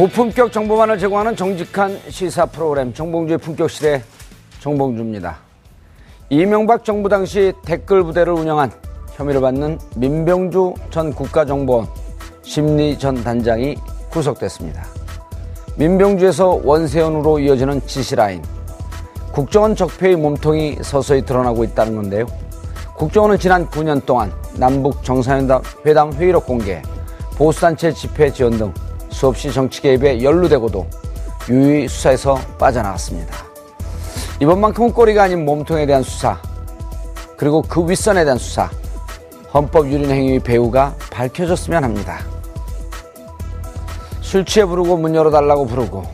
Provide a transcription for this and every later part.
고품격 정보만을 제공하는 정직한 시사 프로그램 정봉주의 품격 시대 정봉주입니다. 이명박 정부 당시 댓글 부대를 운영한 혐의를 받는 민병주 전 국가정보원 심리 전 단장이 구속됐습니다. 민병주에서 원세훈으로 이어지는 지시라인 국정원 적폐의 몸통이 서서히 드러나고 있다는 건데요. 국정원은 지난 9년 동안 남북 정상회담 회의록 공개, 보수단체 집회 지원 등 수없이 정치 개입에 연루되고도 유유히 수사에서 빠져나갔습니다. 이번만큼은 꼬리가 아닌 몸통에 대한 수사, 그리고 그 윗선에 대한 수사, 헌법 유린 행위의 배후가 밝혀졌으면 합니다. 술 취해 부르고 문 열어달라고 부르고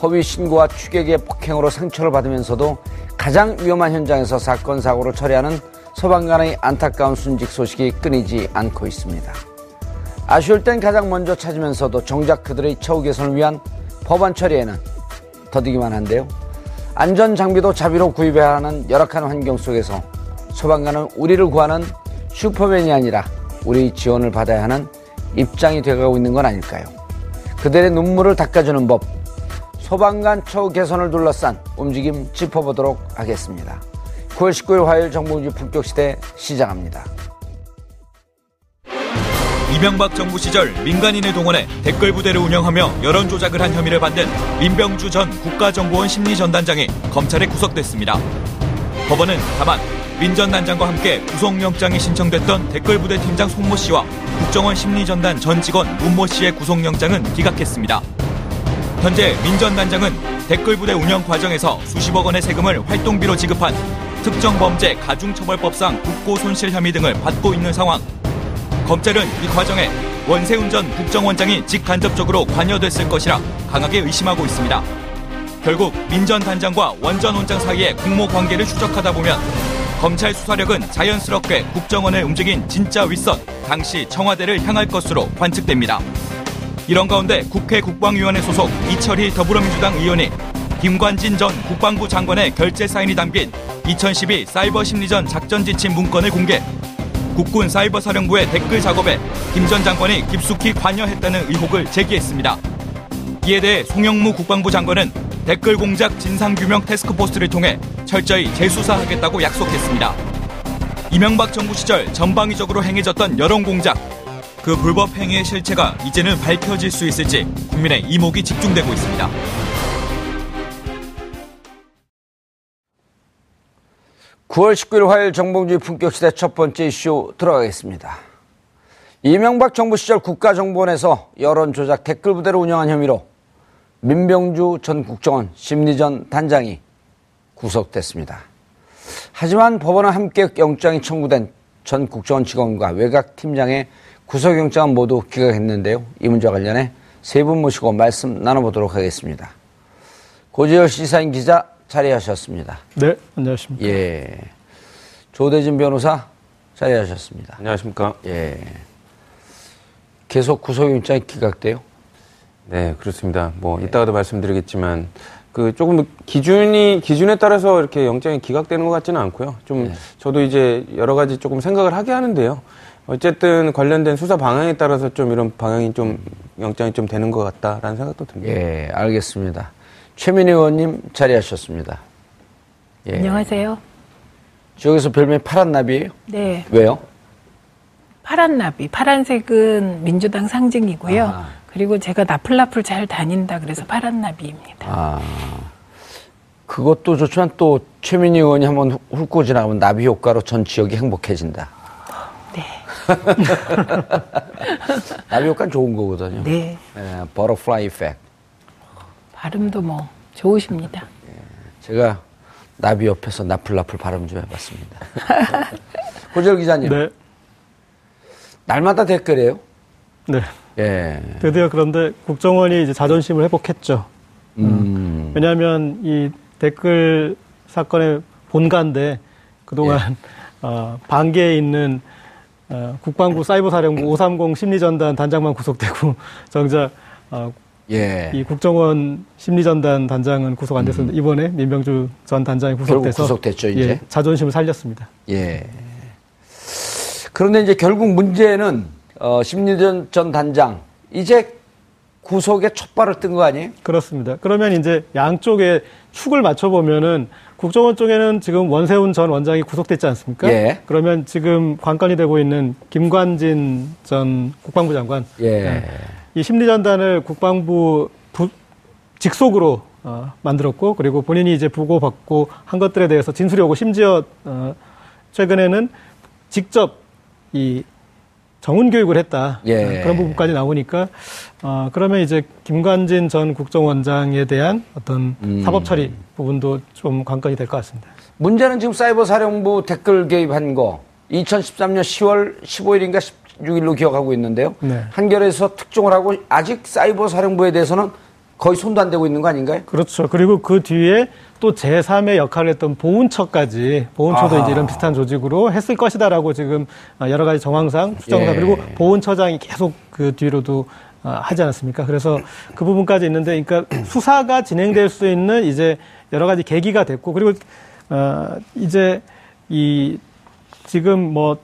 허위 신고와 추격의 폭행으로 상처를 받으면서도 가장 위험한 현장에서 사건 사고를 처리하는 소방관의 안타까운 순직 소식이 끊이지 않고 있습니다. 아쉬울 땐 가장 먼저 찾으면서도 정작 그들의 처우 개선을 위한 법안 처리에는 더디기만 한데요. 안전 장비도 자비로 구입해야 하는 열악한 환경 속에서 소방관은 우리를 구하는 슈퍼맨이 아니라 우리 지원을 받아야 하는 입장이 되어가고 있는 건 아닐까요? 그들의 눈물을 닦아주는 법, 소방관 처우 개선을 둘러싼 움직임 짚어보도록 하겠습니다. 9월 19일 화요일 정봉주 품격시대 시작합니다. 이명박 정부 시절 민간인을 동원해 댓글 부대를 운영하며 여론 조작을 한 혐의를 받는 민병주 전 국가정보원 심리전단장이 검찰에 구속됐습니다. 법원은 다만 민 전 단장과 함께 구속영장이 신청됐던 댓글 부대 팀장 송모 씨와 국정원 심리전단 전 직원 문모 씨의 구속영장은 기각했습니다. 현재 민 전 단장은 댓글 부대 운영 과정에서 수십억 원의 세금을 활동비로 지급한 특정범죄 가중처벌법상 국고 손실 혐의 등을 받고 있는 상황. 검찰은 이 과정에 원세훈 전 국정원장이 직간접적으로 관여됐을 것이라 강하게 의심하고 있습니다. 결국 민 전 단장과 원 전 원장 사이의 공모 관계를 추적하다 보면 검찰 수사력은 자연스럽게 국정원을 움직인 진짜 윗선, 당시 청와대를 향할 것으로 관측됩니다. 이런 가운데 국회 국방위원회 소속 이철희 더불어민주당 의원이 김관진 전 국방부 장관의 결재 사인이 담긴 2012 사이버 심리전 작전 지침 문건을 공개. 국군 사이버 사령부의 댓글 작업에 김 전 장관이 깊숙이 관여했다는 의혹을 제기했습니다. 이에 대해 송영무 국방부 장관은 댓글 공작 진상규명 테스크포스를 통해 철저히 재수사하겠다고 약속했습니다. 이명박 정부 시절 전방위적으로 행해졌던 여론 공작, 그 불법 행위의 실체가 이제는 밝혀질 수 있을지 국민의 이목이 집중되고 있습니다. (9월 19일) 화요일 정봉주의 품격시대 첫 번째 이슈 들어가겠습니다 이명박 정부 시절 국가정보원에서 여론조작 댓글 부대를 운영한 혐의로 민병주 전 국정원 심리전 단장이 구속됐습니다. 하지만 법원은 함께 영장이 청구된 전 국정원 직원과 외곽 팀장의 구속영장은 모두 기각했는데요. 이 문제와 관련해 세 분 모시고 말씀 나눠보도록 하겠습니다. 고지열 시사인 기자 자리하셨습니다. 네, 안녕하십니까. 예. 조대진 변호사 자리하셨습니다. 안녕하십니까. 예. 계속 구속영장이 기각돼요? 네, 그렇습니다. 뭐 이따가도 말씀드리겠지만 그 조금 기준이 기준에 따라서 이렇게 영장이 기각되는 것 같지는 않고요. 좀 저도 이제 여러 가지 조금 생각을 하게 하는데요. 어쨌든 관련된 수사 방향에 따라서 좀 이런 방향이 좀 영장이 좀 되는 것 같다라는 생각도 듭니다. 예, 알겠습니다. 최민희 의원님 자리하셨습니다. 예. 안녕하세요. 지역에서 별명이 파란 나비예요? 네, 왜요? 파란 나비. 파란색은 민주당 상징이고요. 아. 그리고 제가 나풀나풀 잘 다닌다 그래서 파란 나비입니다. 아, 그것도 좋지만 또 최민희 의원이 한번 훑- 훑고 지나가면 나비 효과로 전 지역이 행복해진다. 네, 나비 효과는 좋은 거거든요. 네. 예, butterfly effect. 발음도 뭐 좋으십니다. 제가 나비 옆에서 나풀나풀 발음 좀 해봤습니다. 고절 기자님, 네, 날마다 댓글이에요? 네. 예. 드디어 그런데 국정원이 이제 자존심을 회복했죠. 음. 왜냐하면 이 댓글 사건의 본가인데 그동안 어, 반계에 있는 어, 국방부 사이버사령부 530 심리전단 단장만 구속되고 정작 어, 예. 이 국정원 심리전단 단장은 구속 안 됐었는데 이번에 민병주 전 단장이 구속돼서 구속됐죠, 이제. 예, 자존심을 살렸습니다. 예. 그런데 이제 결국 문제는 어, 심리전 전 단장 이제 구속에 촛발을 뜬 거 아니에요? 그렇습니다. 그러면 이제 양쪽에 축을 맞춰보면은 국정원 쪽에는 지금 원세훈 전 원장이 구속됐지 않습니까? 예. 그러면 지금 관건이 되고 있는 김관진 전 국방부 장관. 예. 이 심리전단을 국방부 부- 직속으로 어, 만들었고 그리고 본인이 이제 보고받고 한 것들에 대해서 진술이 오고 심지어 어, 최근에는 직접 이 정훈 교육을 했다 예. 어, 그런 부분까지 나오니까 어, 그러면 이제 김관진 전 국정원장에 대한 어떤 음. 사법 처리 부분도 좀 관건이 될 것 같습니다. 문제는 지금 사이버 사령부 댓글 개입한 거 2013년 10월 15일인가 16일로 기억하고 있는데요. 네. 한겨레에서 특종을 하고 아직 사이버 사령부에 대해서는 거의 손도 안 대고 있는 거 아닌가요? 그렇죠. 그리고 그 뒤에 또 제3의 역할을 했던 보훈처까지, 보훈처도 아하. 이제 이런 비슷한 조직으로 했을 것이다라고 지금 여러 가지 정황상, 추정상, 예. 그리고 보훈처장이 계속 그 뒤로도 어, 하지 않았습니까? 그래서 그 부분까지 있는데, 그러니까 수사가 진행될 수 있는 이제 여러 가지 계기가 됐고, 그리고, 어, 이제 이 지금 뭐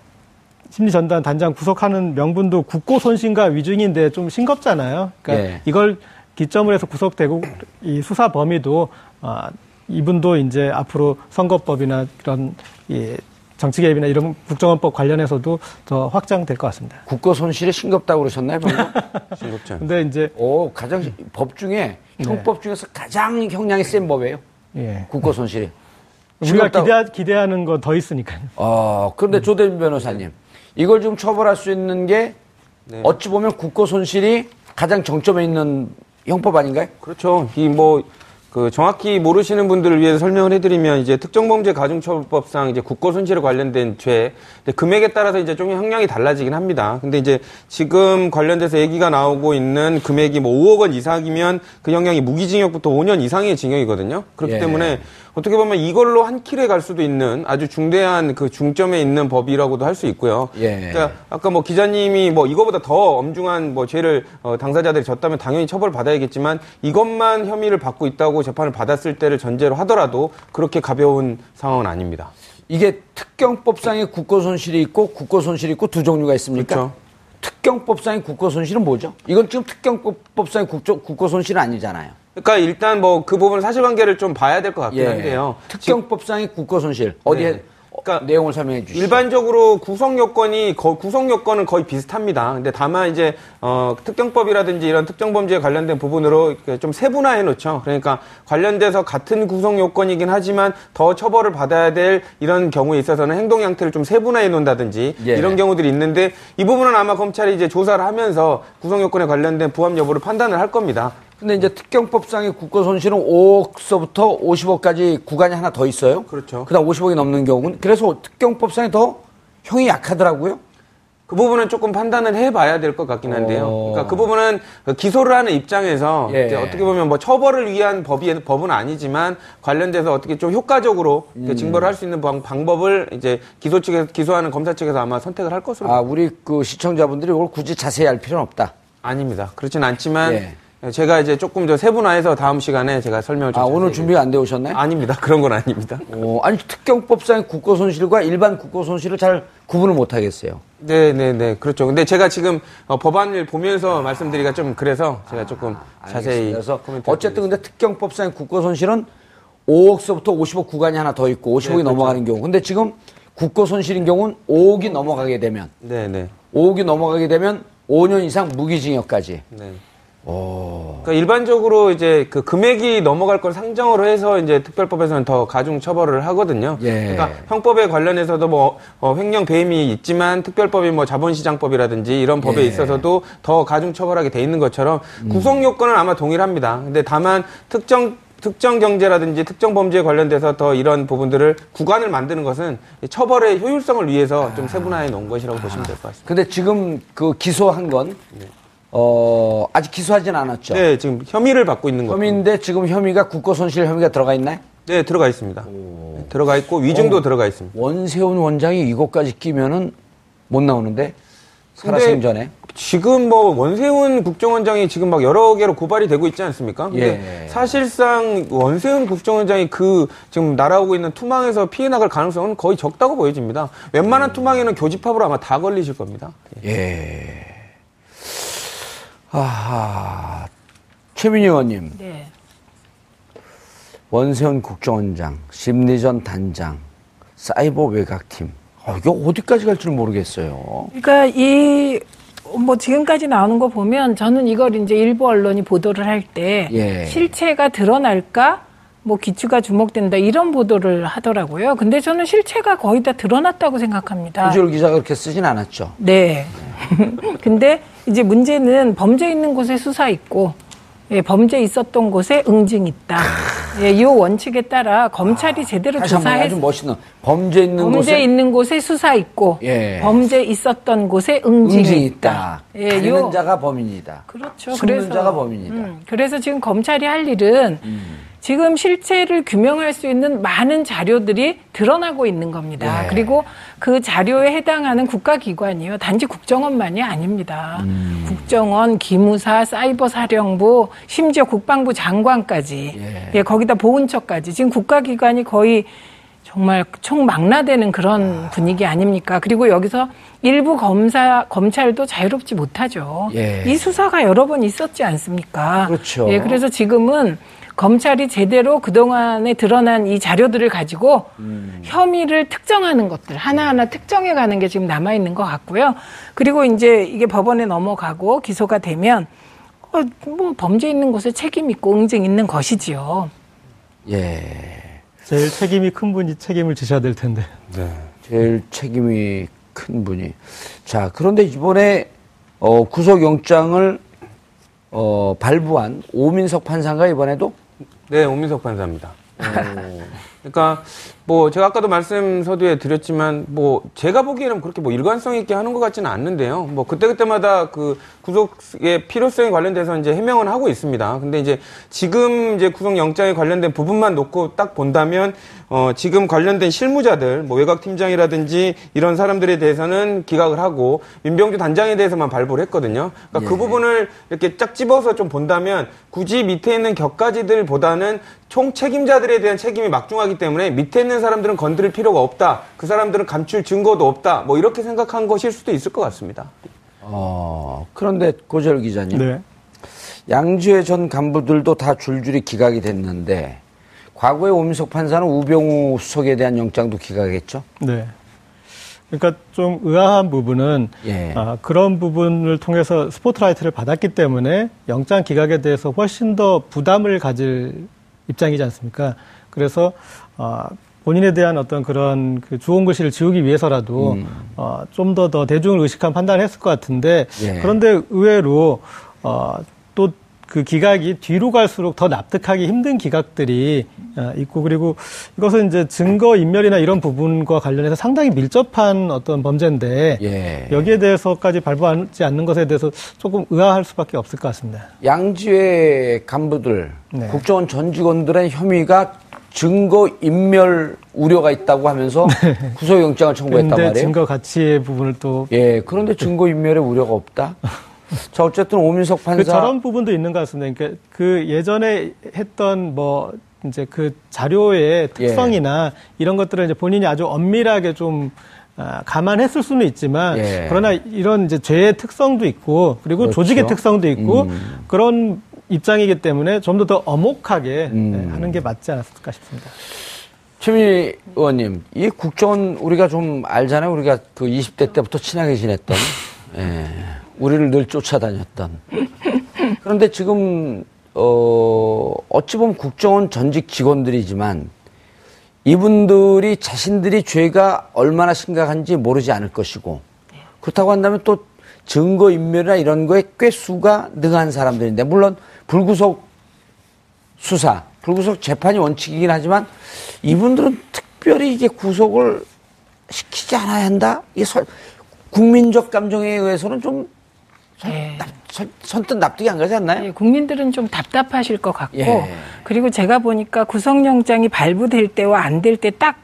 심리전단 단장 구속하는 명분도 국고 손실과 위증인데 좀 싱겁잖아요. 그러니까 예. 이걸 기점을 해서 구속되고 이 수사 범위도 아, 이분도 이제 앞으로 선거법이나 그런 이 정치 개입이나 이런 국정원법 관련해서도 더 확장될 것 같습니다. 국고 손실이 싱겁다고 그러셨나요, 방금? 싱겁지 않 근데 이제 오, 가장 법 중에 형법 중에서 가장 형량이 센 법이에요. 예. 국고 손실이. 우리가 싱겁다고. 기대, 기대하는 건더 있으니까요. 어, 그런데 조대민 변호사님, 이걸 지금 처벌할 수 있는 게 어찌 보면 국고 손실이 가장 정점에 있는 형법 아닌가요? 그렇죠. 이 뭐 그 정확히 모르시는 분들을 위해서 설명을 해드리면 이제 특정범죄 가중처벌법상 이제 국고 손실에 관련된 죄 금액에 따라서 이제 좀 형량이 달라지긴 합니다. 근데 이제 지금 관련돼서 얘기가 나오고 있는 금액이 뭐 5억 원 이상이면 그 형량이 무기징역부터 5년 이상의 징역이거든요. 그렇기 예. 때문에 어떻게 보면 이걸로 한 킬에 갈 수도 있는 아주 중대한 그 중점에 있는 법이라고도 할 수 있고요. 예. 그러니까 아까 뭐 기자님이 뭐 이거보다 더 엄중한 뭐 죄를 어, 당사자들이 졌다면 당연히 처벌 받아야겠지만 이것만 혐의를 받고 있다고 재판을 받았을 때를 전제로 하더라도 그렇게 가벼운 상황은 아닙니다. 이게 특경법상의 국고 손실이 있고 국고 손실이 있고 두 종류가 있습니까? 그렇죠. 특경법상의 국고 손실은 뭐죠? 이건 지금 특경법상의 국조, 국고 손실은 아니잖아요. 그러니까 일단 뭐 그 부분 사실관계를 좀 봐야 될 것 같긴 한데요. 특경법상의 국고 손실 어디에 네. 어, 그러니까 내용을 설명해 주시죠. 일반적으로 구성 요건이 거- 구성 요건은 거의 비슷합니다. 근데 다만 이제 어, 특정법이라든지 이런 특정 범죄에 관련된 부분으로 좀 세분화해 놓죠. 그러니까 관련돼서 같은 구성 요건이긴 하지만 더 처벌을 받아야 될 이런 경우에 있어서는 행동 양태를 좀 세분화해 놓는다든지 예. 이런 경우들이 있는데 이 부분은 아마 검찰이 이제 조사를 하면서 구성 요건에 관련된 부합 여부를 판단을 할 겁니다. 근데 이제 특경법상의 국고 손실은 5억서부터 50억까지 구간이 하나 더 있어요. 그렇죠. 그다음 50억이 넘는 경우는 그래서 특경법상이 더 형이 약하더라고요. 그 부분은 조금 판단을 해봐야 될 것 같긴 한데요. 어. 그러니까 그 부분은 그 기소를 하는 입장에서 예. 어떻게 보면 뭐 처벌을 위한 법이 법은 아니지만 관련돼서 어떻게 좀 효과적으로 그 음. 징벌을 할 수 있는 방, 방법을 이제 기소 측에서 기소하는 검사 측에서 아마 선택을 할 것으로 아, 우리 그 시청자분들이 이걸 굳이 자세히 알 필요는 없다. 아닙니다. 그렇진 않지만 예. 제가 이제 조금 더 세분화해서 다음 시간에 제가 설명을 좀 아, 오늘 자세히 준비가 안 돼 오셨나요? 아닙니다. 그런 건 아닙니다. 어, 아니 특경법상의 국고 손실과 일반 국고 손실을 잘 구분을 못 하겠어요. 네, 네, 네. 그렇죠. 근데 제가 지금 어, 법안을 보면서 말씀드리기가 좀 그래서 제가 조금 자세히 아, 그래서 코멘트 어쨌든 근데 특경법상의 국고 손실은 5억서부터 50억 구간이 하나 더 있고 50억이 네, 그렇죠. 넘어가는 경우. 근데 지금 국고 손실인 경우는 5억이 넘어가게 되면 네, 네. 5억이 넘어가게 되면 5년 이상 무기징역까지. 네. 그러니까 일반적으로 이제 그 금액이 넘어갈 걸 상정으로 해서 이제 특별법에서는 더 가중 처벌을 하거든요. 예. 그러니까 형법에 관련해서도 뭐 어, 횡령 배임이 있지만 특별법이 뭐 자본시장법이라든지 이런 법에 예. 있어서도 더 가중 처벌하게 돼 있는 것처럼 구성 요건은 아마 동일합니다. 근데 다만 특정 특정 경제라든지 특정 범죄에 관련돼서 더 이런 부분들을 구간을 만드는 것은 처벌의 효율성을 위해서 좀 세분화해 놓은 것이라고 보시면 될 것 같습니다. 근데 지금 그 기소한 건 어, 아직 기소하진 않았죠. 네, 지금 혐의를 받고 있는 겁니다. 혐의인데 지금 혐의가 국고 손실 혐의가 들어가 있나요? 네, 들어가 있습니다. 네, 들어가 있고 위증도 어. 들어가 있습니다. 원세훈 원장이 이것까지 끼면은 못 나오는데 살아생전에 지금 뭐 원세훈 국정원장이 지금 막 여러 개로 고발이 되고 있지 않습니까? 근데 예. 사실상 원세훈 국정원장이 그 지금 날아오고 있는 투망에서 피해 나갈 가능성은 거의 적다고 보여집니다. 웬만한 투망에는 교집합으로 아마 다 걸리실 겁니다. 예. 예. 아하. 최민희 의원님, 네. 원세훈 국정원장, 심리전 단장, 사이버 외곽팀. 아, 이게 어디까지 갈 줄 모르겠어요. 그러니까 이 뭐 지금까지 나오는 거 보면 저는 이걸 이제 일부 언론이 보도를 할때 예. 실체가 드러날까 뭐 기추가 주목된다 이런 보도를 하더라고요. 근데 저는 실체가 거의 다 드러났다고 생각합니다. 이주열 기자가 그렇게 쓰진 않았죠. 네. 근데 이제 문제는 범죄 있는 곳에 수사 있고 예, 범죄 있었던 곳에 응징 있다. 예, 이 원칙에 따라 검찰이 제대로 다시 한번 아주 멋있는 범죄 있는 범죄 곳에 있는 곳에 수사 있고 예. 범죄 있었던 곳에 응징이, 응징이 있다. 있다. 예, 요 자가 범인이다. 그렇죠. 숨는 자가 범인이다. 음, 그래서 지금 검찰이 할 일은 지금 실체를 규명할 수 있는 많은 자료들이 드러나고 있는 겁니다. 예. 그리고 그 자료에 해당하는 국가기관이요. 단지 국정원만이 아닙니다. 음. 국정원, 기무사, 사이버사령부, 심지어 국방부 장관까지, 예. 예, 거기다 보훈처까지 지금 국가기관이 거의 정말 총망라되는 그런 분위기 아닙니까? 그리고 여기서 일부 검사 검찰도 자유롭지 못하죠. 예. 이 수사가 여러 번 있었지 않습니까? 그렇죠. 예, 그래서 지금은 검찰이 제대로 그동안에 드러난 이 자료들을 가지고 음. 혐의를 특정하는 것들 하나하나 특정해 가는 게 지금 남아 있는 것 같고요. 그리고 이제 이게 법원에 넘어가고 기소가 되면 어, 뭐 범죄 있는 곳에 책임 있고 응징 있는 것이지요. 예. 제일 책임이 큰 분이 책임을 지셔야 될 텐데. 제일 책임이 큰 분이. 자, 그런데 이번에 어, 구속영장을 어, 발부한 오민석 판사가 이번에도 네, 오민석 판사입니다. 그러니까 뭐 제가 아까도 말씀 서두에 드렸지만 뭐 제가 보기에는 그렇게 뭐 일관성 있게 하는 것 같지는 않는데요. 뭐 그때 그때마다 그 구속의 필요성에 관련돼서 이제 해명은 하고 있습니다. 근데 이제 지금 이제 구속 영장에 관련된 부분만 놓고 딱 본다면 어 지금 관련된 실무자들 뭐 외곽 팀장이라든지 이런 사람들에 대해서는 기각을 하고 민병주 단장에 대해서만 발부를 했거든요. 그러니까 그 부분을 이렇게 쫙 집어서 좀 본다면 굳이 밑에 있는 격가지들보다는 총 책임자들에 대한 책임이 막중하기 때문에 밑에 있는 사람들은 건드릴 필요가 없다. 그 사람들은 감출 증거도 없다. 뭐 이렇게 생각한 것일 수도 있을 것 같습니다. 어, 그런데 고절 기자님. 네. 양지회 전 간부들도 다 줄줄이 기각이 됐는데 과거에 오민석 판사는 우병우 수석에 대한 영장도 기각했죠. 네. 그러니까 좀 의아한 부분은 예. 아, 그런 부분을 통해서 스포트라이트를 받았기 때문에 영장 기각에 대해서 훨씬 더 부담을 가질 입장이지 않습니까? 그래서 아, 본인에 대한 어떤 그런 그 주홍 글씨를 지우기 위해서라도 음. 어, 좀더더 대중을 의식한 판단을 했을 것 같은데 예. 그런데 의외로 어, 또 그 기각이 뒤로 갈수록 더 납득하기 힘든 기각들이 어, 있고 그리고 이것은 이제 증거 인멸이나 이런 부분과 관련해서 상당히 밀접한 어떤 범죄인데 예. 여기에 대해서까지 발부하지 않는 것에 대해서 조금 의아할 수밖에 없을 것 같습니다. 양지회 간부들, 네. 국정원 전 직원들의 혐의가 증거 인멸 우려가 있다고 하면서 구속영장을 청구했단 말이에요. 증거 가치의 부분을 또 예, 그런데 증거 인멸의 우려가 없다. 자, 어쨌든 오민석 판사 그 저런 부분도 있는 것 같습니다. 그러니까 그 예전에 했던 뭐 이제 그 자료의 특성이나 이런 것들을 이제 본인이 아주 엄밀하게 좀 아, 감안했을 수는 있지만 예. 그러나 이런 이제 죄의 특성도 있고 그리고 그렇죠. 조직의 특성도 있고 음. 그런 입장이기 때문에 좀 더더 엄혹하게 음. 네, 하는 게 맞지 않았을까 싶습니다. 최민희 의원님, 이 국정원 우리가 좀 알잖아요. 우리가 그 20대 때부터 친하게 지냈던, 예, 우리를 늘 쫓아다녔던. 그런데 지금, 어, 어찌 보면 국정원 전직 직원들이지만 이분들이 자신들이 죄가 얼마나 심각한지 모르지 않을 것이고 그렇다고 한다면 또 증거 인멸이나 이런 거에 꽤 수가 능한 사람들인데 물론 불구속 수사, 불구속 재판이 원칙이긴 하지만 이분들은 특별히 이게 구속을 시키지 않아야 한다? 이게 설- 국민적 감정에 의해서는 좀 선, 네. 납- 선- 선뜻 납득이 안 가지 않나요? 예, 국민들은 좀 답답하실 것 같고 예. 그리고 제가 보니까 구속영장이 발부될 때와 안 될 때 딱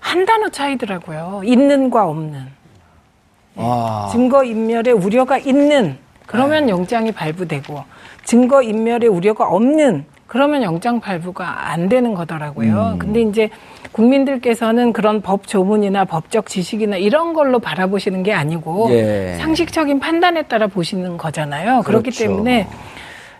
한 단어 차이더라고요. 있는과 없는. 아, 증거 인멸의 우려가 있는 그러면 영장이 발부되고 증거 인멸의 우려가 없는 그러면 영장 발부가 안 되는 거더라고요. 근데 이제 국민들께서는 그런 법 조문이나 법적 지식이나 이런 걸로 바라보시는 게 아니고 예. 상식적인 판단에 따라 보시는 거잖아요. 그렇기 그렇죠. 때문에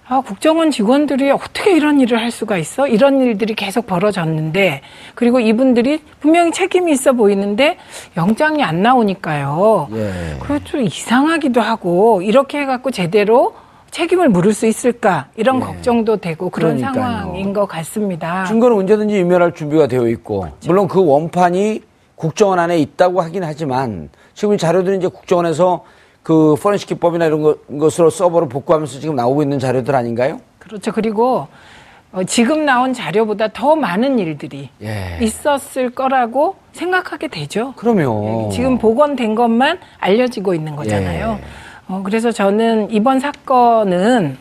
아, 국정원 직원들이 어떻게 이런 일을 할 수가 있어? 이런 일들이 계속 벌어졌는데, 그리고 이분들이 분명히 책임이 있어 보이는데, 영장이 안 나오니까요. 예. 좀 이상하기도 하고, 이렇게 해갖고 제대로 책임을 물을 수 있을까? 이런 걱정도 되고, 그런 예. 그러니까요. 상황인 것 같습니다. 증거는 언제든지 인멸할 준비가 되어 있고 물론 그 원판이 국정원 안에 있다고 하긴 하지만 지금 이 자료들이 이제 국정원에서 그 포렌식 기법이나 이런 것, 것으로 서버로 복구하면서 지금 나오고 있는 자료들 아닌가요? 그렇죠. 그리고 어, 지금 나온 자료보다 더 많은 일들이 예. 있었을 거라고 생각하게 되죠. 그러면 지금 복원된 것만 알려지고 있는 거잖아요. 예. 어, 그래서 저는 이번 사건은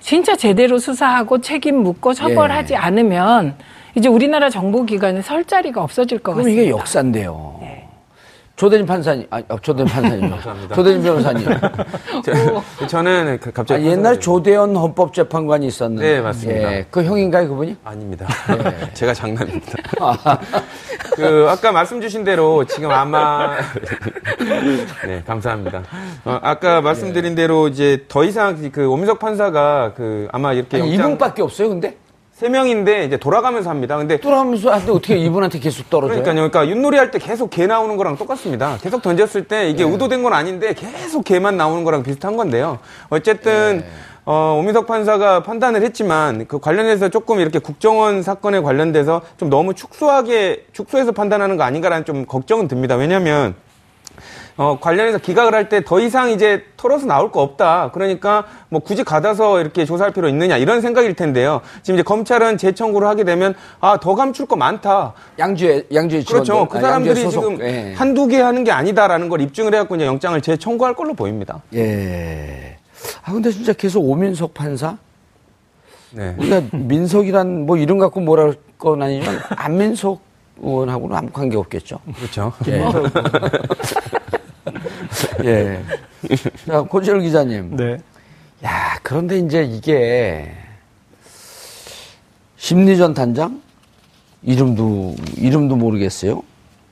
진짜 제대로 수사하고 책임 묻고 처벌하지 예. 않으면 이제 우리나라 정보기관에 설 자리가 없어질 것 그럼 같습니다. 이게 역사인데요. 조대진 판사님, 아, 어, 조대진 판사님, 조대진 변호사님. 저- 저는 그 아, 갑자기 옛날 판사가 조대현 헌법재판관이 있었는데, 네, 맞습니다. 예, 그 형인가요, 그분이? 아닙니다. 제가 장남입니다. 그 아까 말씀 주신 대로 지금 아마 네 감사합니다. 어, 아까 말씀드린 대로 이제 더 이상 그 오민석 판사가 그 아마 이렇게 아니, 영장 이분밖에 없어요, 근데? 세 명인데 이제 돌아가면서 합니다. 근데 뚫어가면서 하는데 어떻게 이분한테 계속 떨어져요? 그러니까요. 그러니까 윷놀이 할 때 계속 개 나오는 거랑 똑같습니다. 계속 던졌을 때 이게 의도된 건 아닌데 계속 개만 나오는 거랑 비슷한 건데요. 어쨌든 어, 오민석 판사가 판단을 했지만 그 관련해서 조금 이렇게 국정원 사건에 관련돼서 좀 너무 축소하게 축소해서 판단하는 거 아닌가라는 좀 걱정은 듭니다. 왜냐하면 어, 관련해서 기각을 할 때 더 이상 이제 털어서 나올 거 없다. 그러니까 뭐 굳이 가다서 이렇게 조사할 필요 있느냐 이런 생각일 텐데요. 지금 이제 검찰은 재청구를 하게 되면 아, 더 감출 거 많다. 양주에, 양주에. 그렇죠. 그 아, 사람들이 소속. 지금 예. 한두 개 하는 게 아니다라는 걸 입증을 해갖고 이제 영장을 재청구할 걸로 보입니다. 예. 아, 근데 진짜 계속 오민석 판사? 네. 우리가 민석이란 뭐 이름 갖고 할건 아니지만 안민석 의원하고는 아무 관계 없겠죠. 그렇죠. 예. 예. 자, 고지열 기자님. 네. 야, 그런데 이제 이게 심리전 단장? 이름도, 이름도 모르겠어요.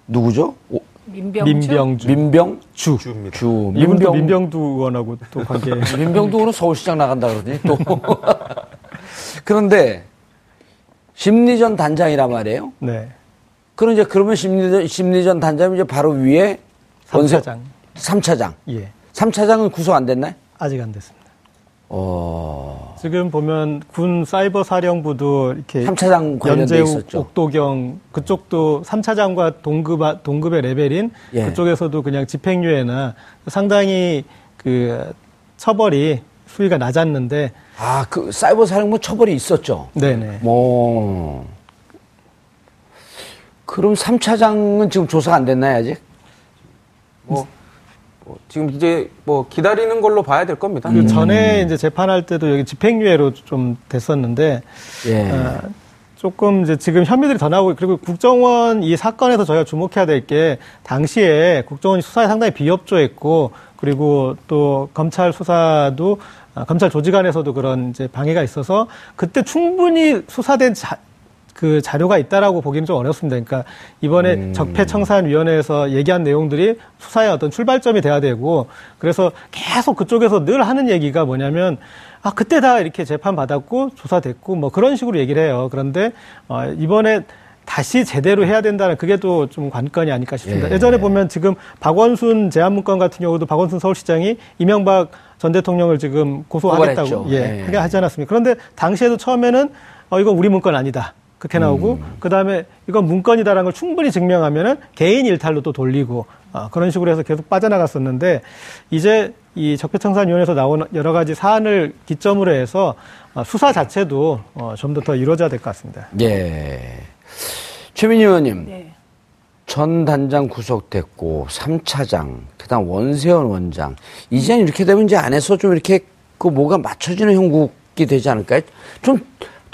누구죠? 오, 민병주. 민병주. 민병? 주. 민병. 민병두 의원하고 또 관계. 민병도 오늘 서울시장 나간다 그러더니 또. 그런데 심리전 단장이란 말이에요. 네. 그럼 이제 그러면 심리전, 심리전 단장이 이제 바로 위에 원세- 3차장. 3차장. 예. 3차장은 구속 안 됐나요? 아직 안 됐습니다. 어. 지금 보면 군 사이버 사령부도 이렇게 3차장 관련돼 연재욱, 있었죠. 옥도경 그쪽도 3차장과 동급 동급의 레벨인 예. 그쪽에서도 그냥 집행유예나 상당히 그 처벌이 수위가 낮았는데 아, 그 사이버 사령부 처벌이 있었죠. 네네. 뭐. 그럼 3차장은 지금 조사가 안 됐나요, 아직? 뭐, 뭐 지금 이제 뭐 기다리는 걸로 봐야 될 겁니다. 그 전에 이제 재판할 때도 여기 집행유예로 좀 됐었는데 예. 어, 조금 이제 지금 혐의들이 더 나오고 그리고 국정원 이 사건에서 저희가 주목해야 될 게 당시에 국정원이 수사에 상당히 비협조했고 그리고 또 검찰 수사도 아, 검찰 조직 안에서도 그런 이제 방해가 있어서 그때 충분히 수사된 자, 그 자료가 있다라고 보기는 좀 어렵습니다. 그러니까 이번에 적폐청산위원회에서 얘기한 내용들이 수사의 어떤 출발점이 돼야 되고 그래서 계속 그쪽에서 늘 하는 얘기가 뭐냐면 아 그때 다 이렇게 재판 받았고 조사됐고 뭐 그런 식으로 얘기를 해요. 그런데 어, 이번에 다시 제대로 해야 된다는 그게 또 좀 관건이 아닐까 싶습니다. 예. 예. 전에 보면 지금 박원순 제안문건 같은 경우도 박원순 서울시장이 이명박 전 대통령을 지금 고소하겠다고. 예, 예. 그게 하지 않았습니까? 그런데 당시에도 처음에는 어 이건 우리 문건 아니다. 그렇게 나오고 음. 그다음에 이건 문건이다라는 걸 충분히 증명하면은 개인 일탈로 또 돌리고 어, 그런 식으로 해서 계속 빠져나갔었는데 이제 이 적폐청산위원회에서 나온 여러 가지 사안을 기점으로 해서 어, 수사 자체도 어, 좀 더 더 이루어져야 될 것 같습니다. 예. 최민희 의원님. 네. 전 단장 구속됐고, 3차장, 그 다음 원세현 원장. 이제는 이렇게 되면 이제 안에서 좀 이렇게 그 뭐가 맞춰지는 형국이 되지 않을까요? 좀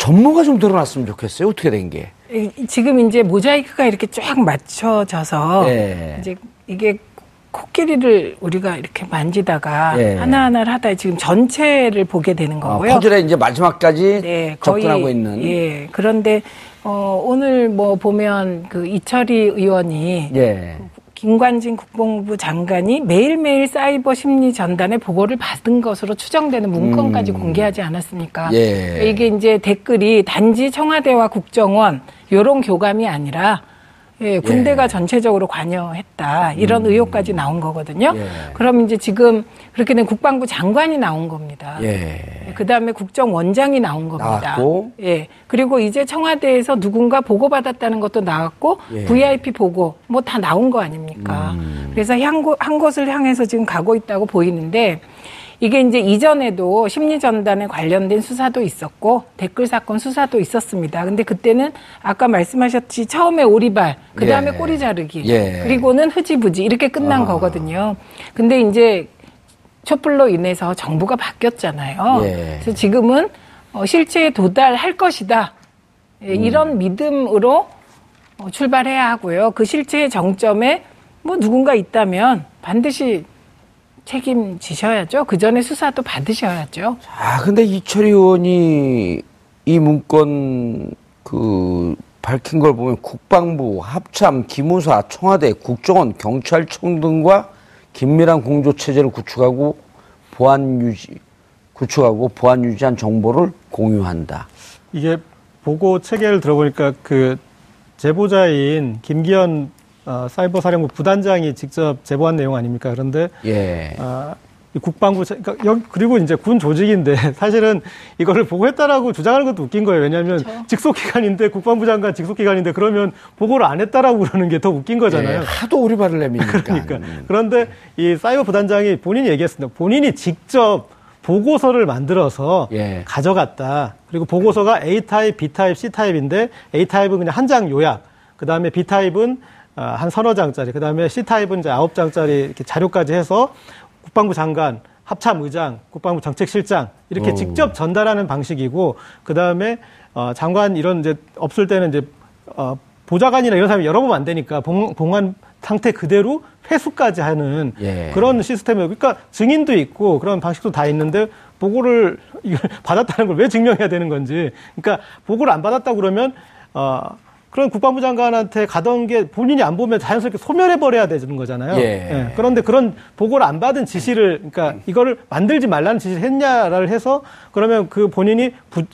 전모가 좀 드러났으면 좋겠어요. 어떻게 된 게. 이- 지금 이제 모자이크가 이렇게 쫙 맞춰져서 예. 이제 이게 코끼리를 우리가 이렇게 만지다가 예. 하나하나를 하다 지금 전체를 보게 되는 어, 거고요. 퍼즐의 이제 마지막까지 네, 접근하고 있는. 예. 그런데 어, 오늘 뭐 보면 그 이철희 의원이 예. 김관진 국방부 장관이 매일매일 사이버 심리 전단의 보고를 받은 것으로 추정되는 문건까지 공개하지 않았습니까? 음. 예. 이게 이제 댓글이 단지 청와대와 국정원 요런 교감이 아니라 예, 군대가 예. 전체적으로 관여했다 이런 의혹까지 나온 거거든요. 예. 그럼 이제 지금 그렇게 된 국방부 장관이 나온 겁니다. 예. 그 다음에 국정원장이 나온 겁니다. 나왔고. 예. 그리고 이제 청와대에서 누군가 보고 받았다는 것도 나왔고, 예. VIP 보고, 뭐 다 나온 거 아닙니까? 음. 그래서 한, 곳, 한 곳을 향해서 지금 가고 있다고 보이는데, 이게 이제 이전에도 심리전단에 관련된 수사도 있었고, 댓글 사건 수사도 있었습니다. 근데 그때는 아까 말씀하셨지, 처음에 오리발, 그 다음에 예. 꼬리 자르기, 예. 그리고는 흐지부지, 이렇게 끝난 아. 거거든요. 근데 이제 촛불로 인해서 정부가 바뀌었잖아요. 예. 그래서 지금은 어, 실체에 도달할 것이다. 예, 음. 이런 믿음으로 어, 출발해야 하고요. 그 실체의 정점에 뭐 누군가 있다면 반드시 책임지셔야죠. 그 전에 수사도 받으셔야죠. 아, 근데 이철희 의원이 이 문건 그 밝힌 걸 보면 국방부, 합참, 기무사, 청와대, 국정원, 경찰청 등과 긴밀한 공조 체제를 구축하고 보안 유지 구축하고 보안 유지한 정보를 공유한다. 이게 보고 체계를 들어보니까 그 제보자인 김기현 어, 사이버 사령부 부단장이 직접 제보한 내용 아닙니까? 그런데 예. 아, 이 국방부 체- 그러니까 그리고 이제 군 조직인데 사실은 이거를 보고했다라고 주장하는 것도 웃긴 거예요. 왜냐하면 직속 기관인데 국방부 장관 직속 기관인데 그러면 보고를 안 했다라고 그러는 게 더 웃긴 거잖아요. 예, 하도 오리발을 내미니까. 그러니까 그런데 이 사이버 부단장이 본인이 얘기했습니다. 본인이 직접 보고서를 만들어서 예. 가져갔다. 그리고 보고서가 A 타입, B 타입, C 타입인데 A 타입은 그냥 한 장 요약. 그 다음에 B 타입은 어, 한 서너 장짜리. 그 다음에 C 타입은 이제 아홉 장짜리 이렇게 자료까지 해서 국방부 장관, 합참의장, 국방부 정책실장 이렇게 오. 직접 전달하는 방식이고 그 다음에 어, 장관 이런 이제 없을 때는 이제 어, 보좌관이나 이런 사람이 열어보면 안 되니까 봉, 봉한 상태 그대로 회수까지 하는 예. 그런 시스템이에요. 그러니까 증인도 있고 그런 방식도 다 있는데 보고를 받았다는 걸 왜 증명해야 되는 건지. 그러니까 보고를 안 받았다 그러면 어 그런 국방부 장관한테 가던 게 본인이 안 보면 자연스럽게 소멸해 버려야 되는 거잖아요. 예. 그런데 그런 보고를 안 받은 지시를 그러니까 이거를 만들지 말라는 지시를 했냐를 해서 그러면 그 본인이 부,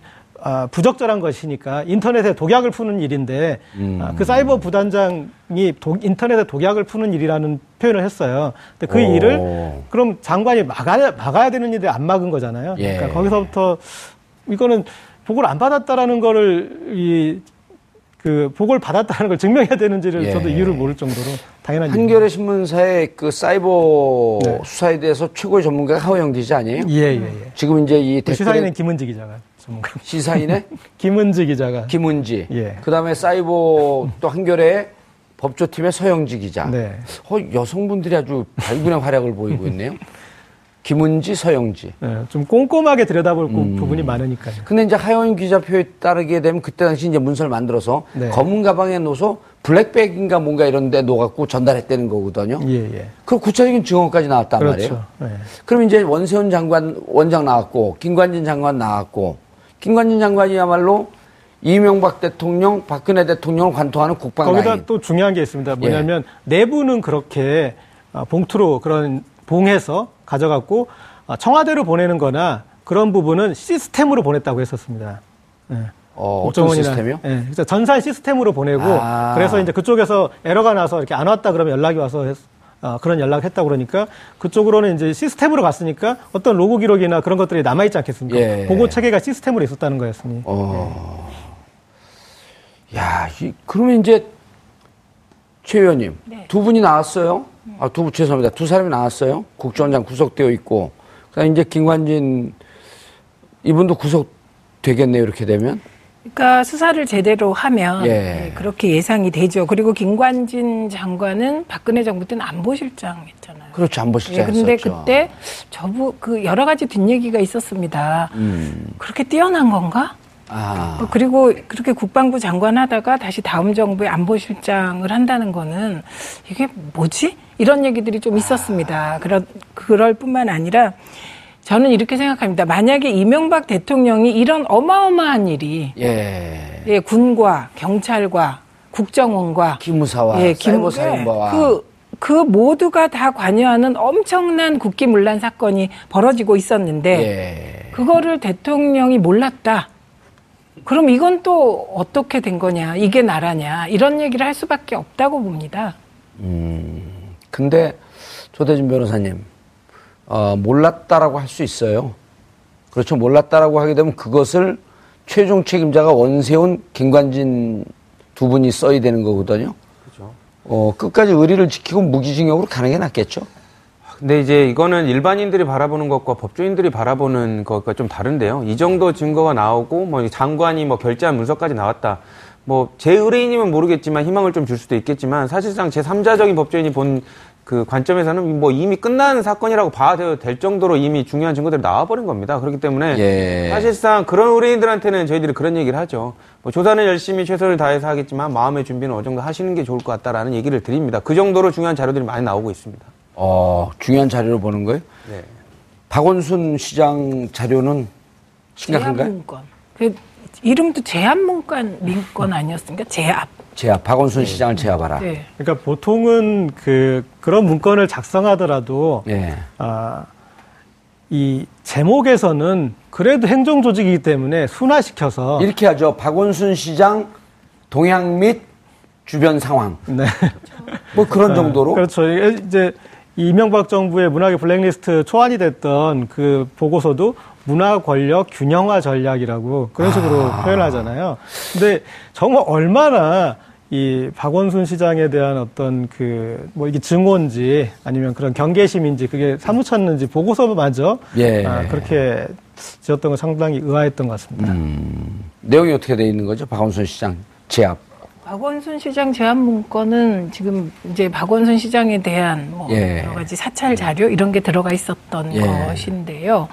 아, 부적절한 것이니까 인터넷에 독약을 푸는 일인데 음. 아, 그 사이버 부단장이 도- 인터넷에 독약을 푸는 일이라는 표현을 했어요. 근데 그 오. 일을 그럼 장관이 막아야, 막아야 되는 일을 안 막은 거잖아요. 예. 그러니까 거기서부터 이거는 보고를 안 받았다라는 거를 이, 그 보고를 받았다는 걸 증명해야 되는지를 예. 저도 이유를 모를 정도로 당연한. 한겨레 신문사의 그 사이버 네. 수사에 대해서 최고의 전문가가 하호영 기자 아니에요? 예, 예, 예. 지금 이제 이그 시사인은 댓글에 김은지 기자가 전문가. 시사인의 김은지 기자가. 김은지, 예. 그다음에 사이버 또 한겨레 법조팀의 서영지 기자. 네. 어, 여성분들이 아주 발군의 활약을 보이고 있네요. 김은지, 서영지. 예, 좀 꼼꼼하게 들여다볼 음. 부분이 많으니까요. 근데 이제 하영 기자 표에 따르게 되면 그때 당시 이제 문서를 만들어서 네. 검은 가방에 넣어서 블랙백인가 뭔가 이런 데 넣어갖고 전달했다는 거거든요. 예, 예. 그 구체적인 증언까지 나왔단 말이에요. 그렇죠. 예. 그럼 이제 원세훈 장관 원장 나왔고 김관진 장관 나왔고 김관진 장관이야말로 이명박 대통령, 박근혜 대통령을 관통하는 국방 거기다 라인. 또 중요한 게 있습니다. 예. 뭐냐면 내부는 그렇게 어, 봉투로 그런 봉해서 가져갔고 어, 청와대로 보내는 거나 그런 부분은 시스템으로 보냈다고 했었습니다. 예. 어, 어떤 국정원이나- 시스템이요? 예, 그래서 전산 시스템으로 보내고 아. 그래서 이제 그쪽에서 에러가 나서 이렇게 안 왔다 그러면 연락이 와서 했- 어, 그런 연락을 했다 그러니까 그쪽으로는 이제 시스템으로 갔으니까 어떤 로그 기록이나 그런 것들이 남아 있지 않겠습니까? 예. 보고 체계가 시스템으로 있었다는 거였으니. 어. 야, 이, 그러면 이제 최 의원님 네. 두 분이 나왔어요. 아, 두분 죄송합니다. 두 사람이 나왔어요. 국정원장 구속되어 있고, 그다음 이제 김관진 이분도 구속되겠네요. 이렇게 되면. 그러니까 수사를 제대로 하면 예. 예, 그렇게 예상이 되죠. 그리고 김관진 장관은 박근혜 정부 때는 안보실장했잖아요. 그렇죠. 안 보시지 예. 그때 저부 그 여러 가지 뒷얘기가 있었습니다. 음. 그렇게 뛰어난 건가? 아. 어, 그리고 그렇게 국방부 장관 하다가 다시 다음 정부의 안보실장을 한다는 거는 이게 뭐지? 이런 얘기들이 좀 있었습니다. 그러, 그럴 뿐만 아니라 저는 이렇게 생각합니다. 만약에 이명박 대통령이 이런 어마어마한 일이 예. 예, 군과 경찰과 국정원과 기무사와 예, 사이버 김- 사령부와 그, 그 모두가 다 관여하는 엄청난 국기문란 사건이 벌어지고 있었는데 예. 그거를 대통령이 몰랐다. 그럼 이건 또 어떻게 된 거냐? 이게 나라냐? 이런 얘기를 할 수밖에 없다고 봅니다. 근데 조대진 변호사님, 어, 몰랐다라고 할 수 있어요. 그렇죠. 몰랐다라고 하게 되면 그것을 최종 책임자가 원세훈, 김관진 두 분이 써야 되는 거거든요. 그렇죠. 어, 끝까지 의리를 지키고 무기징역으로 가는 게 낫겠죠. 근데 이제 이거는 일반인들이 바라보는 것과 법조인들이 바라보는 것과 좀 다른데요. 이 정도 증거가 나오고 뭐 장관이 뭐 결재한 문서까지 나왔다. 뭐 제 의뢰인이면 모르겠지만 희망을 좀 줄 수도 있겠지만 사실상 제 3자적인 법조인이 본 그 관점에서는 뭐 이미 끝난 사건이라고 봐도 될 정도로 이미 중요한 증거들이 나와버린 겁니다. 그렇기 때문에 예. 사실상 그런 의뢰인들한테는 저희들이 그런 얘기를 하죠. 뭐 조사는 열심히 최선을 다해서 하겠지만 마음의 준비는 어느 정도 하시는 게 좋을 것 같다라는 얘기를 드립니다. 그 정도로 중요한 자료들이 많이 나오고 있습니다. 어, 중요한 자료를 보는 거예요. 네. 박원순 시장 자료는 심각한가요? 그 이름도 제압문건 민건 아니었습니까? 제압. 제압, 박원순 시장을 제압하라. 네. 그러니까 보통은 그 그런 문건을 작성하더라도 예. 아, 이 제목에서는 그래도 행정 조직이기 때문에 순화시켜서 이렇게 하죠. 박원순 시장 동향 및 주변 상황. 네. 뭐 그런 정도로. 그렇죠. 이제 이명박 정부의 문학의 블랙리스트 초안이 됐던 그 보고서도 문화 권력 균형화 전략이라고 그런 식으로 아. 표현하잖아요. 근데 정말 얼마나 이 박원순 시장에 대한 어떤 그 뭐 이게 증오인지 아니면 그런 경계심인지 그게 사무쳤는지 보고서마저 예. 아, 그렇게 지었던 건 상당히 의아했던 것 같습니다. 음. 내용이 어떻게 돼 있는 거죠? 박원순 시장 제압. 박원순 시장 제압 문건은 지금 이제 박원순 시장에 대한 뭐 예. 여러 가지 사찰 자료 이런 게 들어가 있었던 예. 것인데요.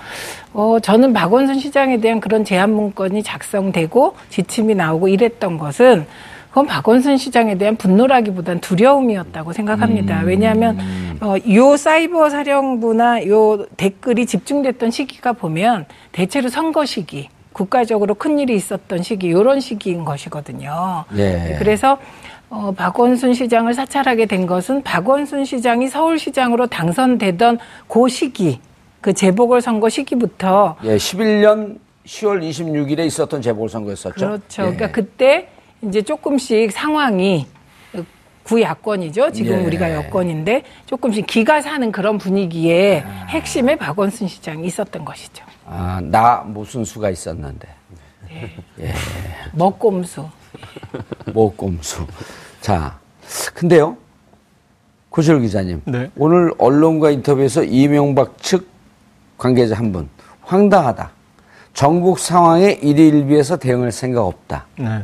어, 저는 박원순 시장에 대한 그런 제압 문건이 작성되고 지침이 나오고 이랬던 것은 그건 박원순 시장에 대한 분노라기보단 두려움이었다고 생각합니다. 음. 왜냐하면 어, 요 사이버 사령부나 요 댓글이 집중됐던 시기가 보면 대체로 선거 시기, 국가적으로 큰 일이 있었던 시기, 요런 시기인 것이거든요. 예. 그래서 어, 박원순 시장을 사찰하게 된 것은 박원순 시장이 서울시장으로 당선되던 그 시기, 그 재보궐선거 시기부터 예, 11년 10월 26일에 있었던 재보궐선거였었죠. 그렇죠. 예. 그러니까 그때 이제 조금씩 상황이 구야권이죠. 지금 예. 우리가 여권인데 조금씩 기가 사는 그런 분위기에 아. 핵심에 박원순 시장이 있었던 것이죠. 아, 나 무슨 수가 있었는데. 먹꼼수. 모꼼수. 자, 근데요. 고실 기자님. 네. 오늘 언론과 인터뷰에서 이명박 측 관계자 한 분. 황당하다. 전국 상황에 일일비해서 대응할 생각 없다. 네.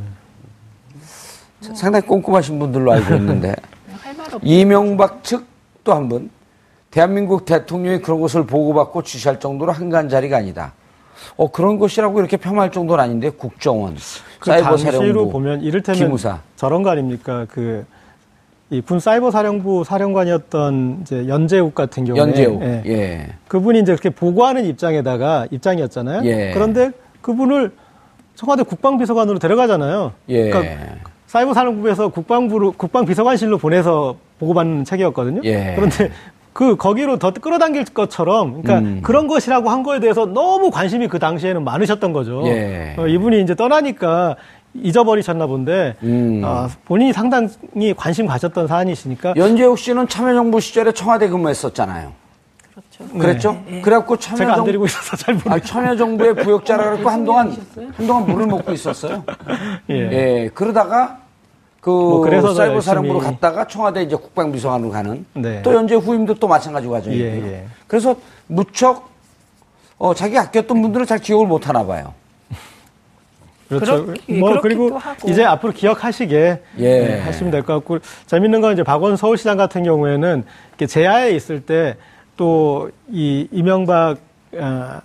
상당히 꼼꼼하신 분들로 알고 있는데. 할말 없. 이명박 측 또 한 분. 대한민국 대통령이 그런 것을 보고받고 지시할 정도로 한가한 자리가 아니다. 어, 그런 것이라고 이렇게 폄하할 정도는 아닌데, 국정원, 그 사이버 사령부, 보면 이를테면 기무사. 저런 거 아닙니까? 그, 이군 사이버 사령부 사령관이었던 이제 연재욱 같은 경우에 연재욱. 예. 예. 그분이 이제 그렇게 보고하는 입장에다가 입장이었잖아요. 예. 그런데 그분을 청와대 국방비서관으로 데려가잖아요. 예. 그러니까 사이버 사령부에서 국방부로 국방비서관실로 보내서 보고받는 책이었거든요. 예. 그런데 그 거기로 더 끌어당길 것처럼 그러니까 음. 그런 것이라고 한 거에 대해서 너무 관심이 그 당시에는 많으셨던 거죠. 예. 어, 이분이 이제 떠나니까 잊어버리셨나 본데 음. 아, 본인이 상당히 관심 가졌던 사안이시니까 연재욱 씨는 참여정부 시절에 청와대 근무했었잖아요. 그렇죠. 그랬죠? 그래갖고 제가 안 참여정부, 데리고 있어서 잘 모르겠어요. 아, 참여정부의 부역자라 그래갖고 한동안, 한동안 물을 먹고 있었어요. 예. 예. 그러다가 그 뭐 그래서 더 사이버 사령부로 갔다가 청와대 이제 국방비서관으로 가는 네. 또 연재 후임도 또 마찬가지 과정이고요. 예, 예. 그래서 무척 어, 자기 아꼈던 분들은 잘 기억을 못 하나 봐요. 그렇죠. 그렇기- 뭐 그렇기도 그리고 하고. 이제 앞으로 기억하시게 예. 네, 하시면 될 것 같고 재밌는 건 이제 박원 서울시장 같은 경우에는 이렇게 제야에 있을 때 또 이 이명박 어,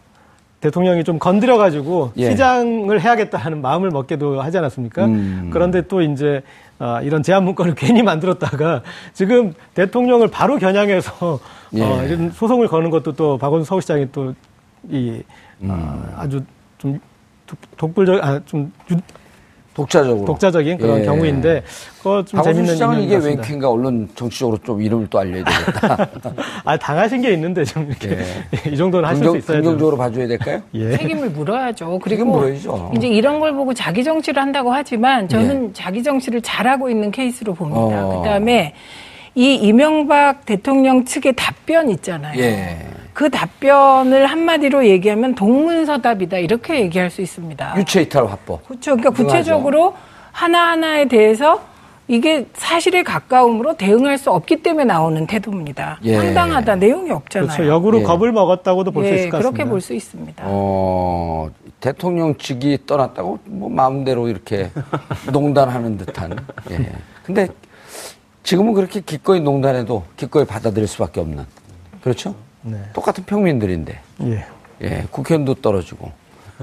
대통령이 좀 건드려 가지고 예. 시장을 해야겠다는 마음을 먹게도 하지 않았습니까? 음. 그런데 또 이제 어, 이런 제안 문건을 괜히 만들었다가 지금 대통령을 바로 겨냥해서 예. 어, 이런 소송을 거는 것도 또 박원 서울시장이 또이 음. 어, 아주 좀 독- 독불적 아좀 독자적으로. 독자적인 그런 예. 경우인데 그거 좀 재밌는 시장은 이게 같습니다. 웬쾌인가 언론 정치적으로 좀 이름을 또 알려야 되겠다. 아 당하신 게 있는데 좀 이렇게 예. 이 정도는 하실 수 긍정, 있어야죠. 긍정적으로 봐줘야 될까요? 예. 책임을 물어야죠. 그리고 물어야죠. 이제 이런 걸 보고 자기 정치를 한다고 하지만 저는 자기 정치를 잘하고 있는 케이스로 봅니다. 예. 어. 그다음에 이 이명박 대통령 측의 답변 있잖아요. 예. 그 답변을 한마디로 얘기하면 동문서답이다 이렇게 얘기할 수 있습니다. 유체 이탈 확보. 그렇죠. 그러니까. 구체적으로 하나하나에 대해서 이게 사실에 가까움으로 대응할 수 없기 때문에 나오는 태도입니다. 예. 황당하다. 내용이 없잖아요. 그렇죠. 역으로 예. 겁을 먹었다고도 볼수 예, 있을 것 같습니다. 그렇게 볼 수 있습니다. 어, 대통령 측이 떠났다고 뭐 마음대로 이렇게 농단하는 듯한. 예. 근데 지금은 그렇게 기꺼이 농단해도 기꺼이 받아들일 수밖에 없는. 그렇죠? 네. 똑같은 평민들인데. 예. 예. 국회의원도 떨어지고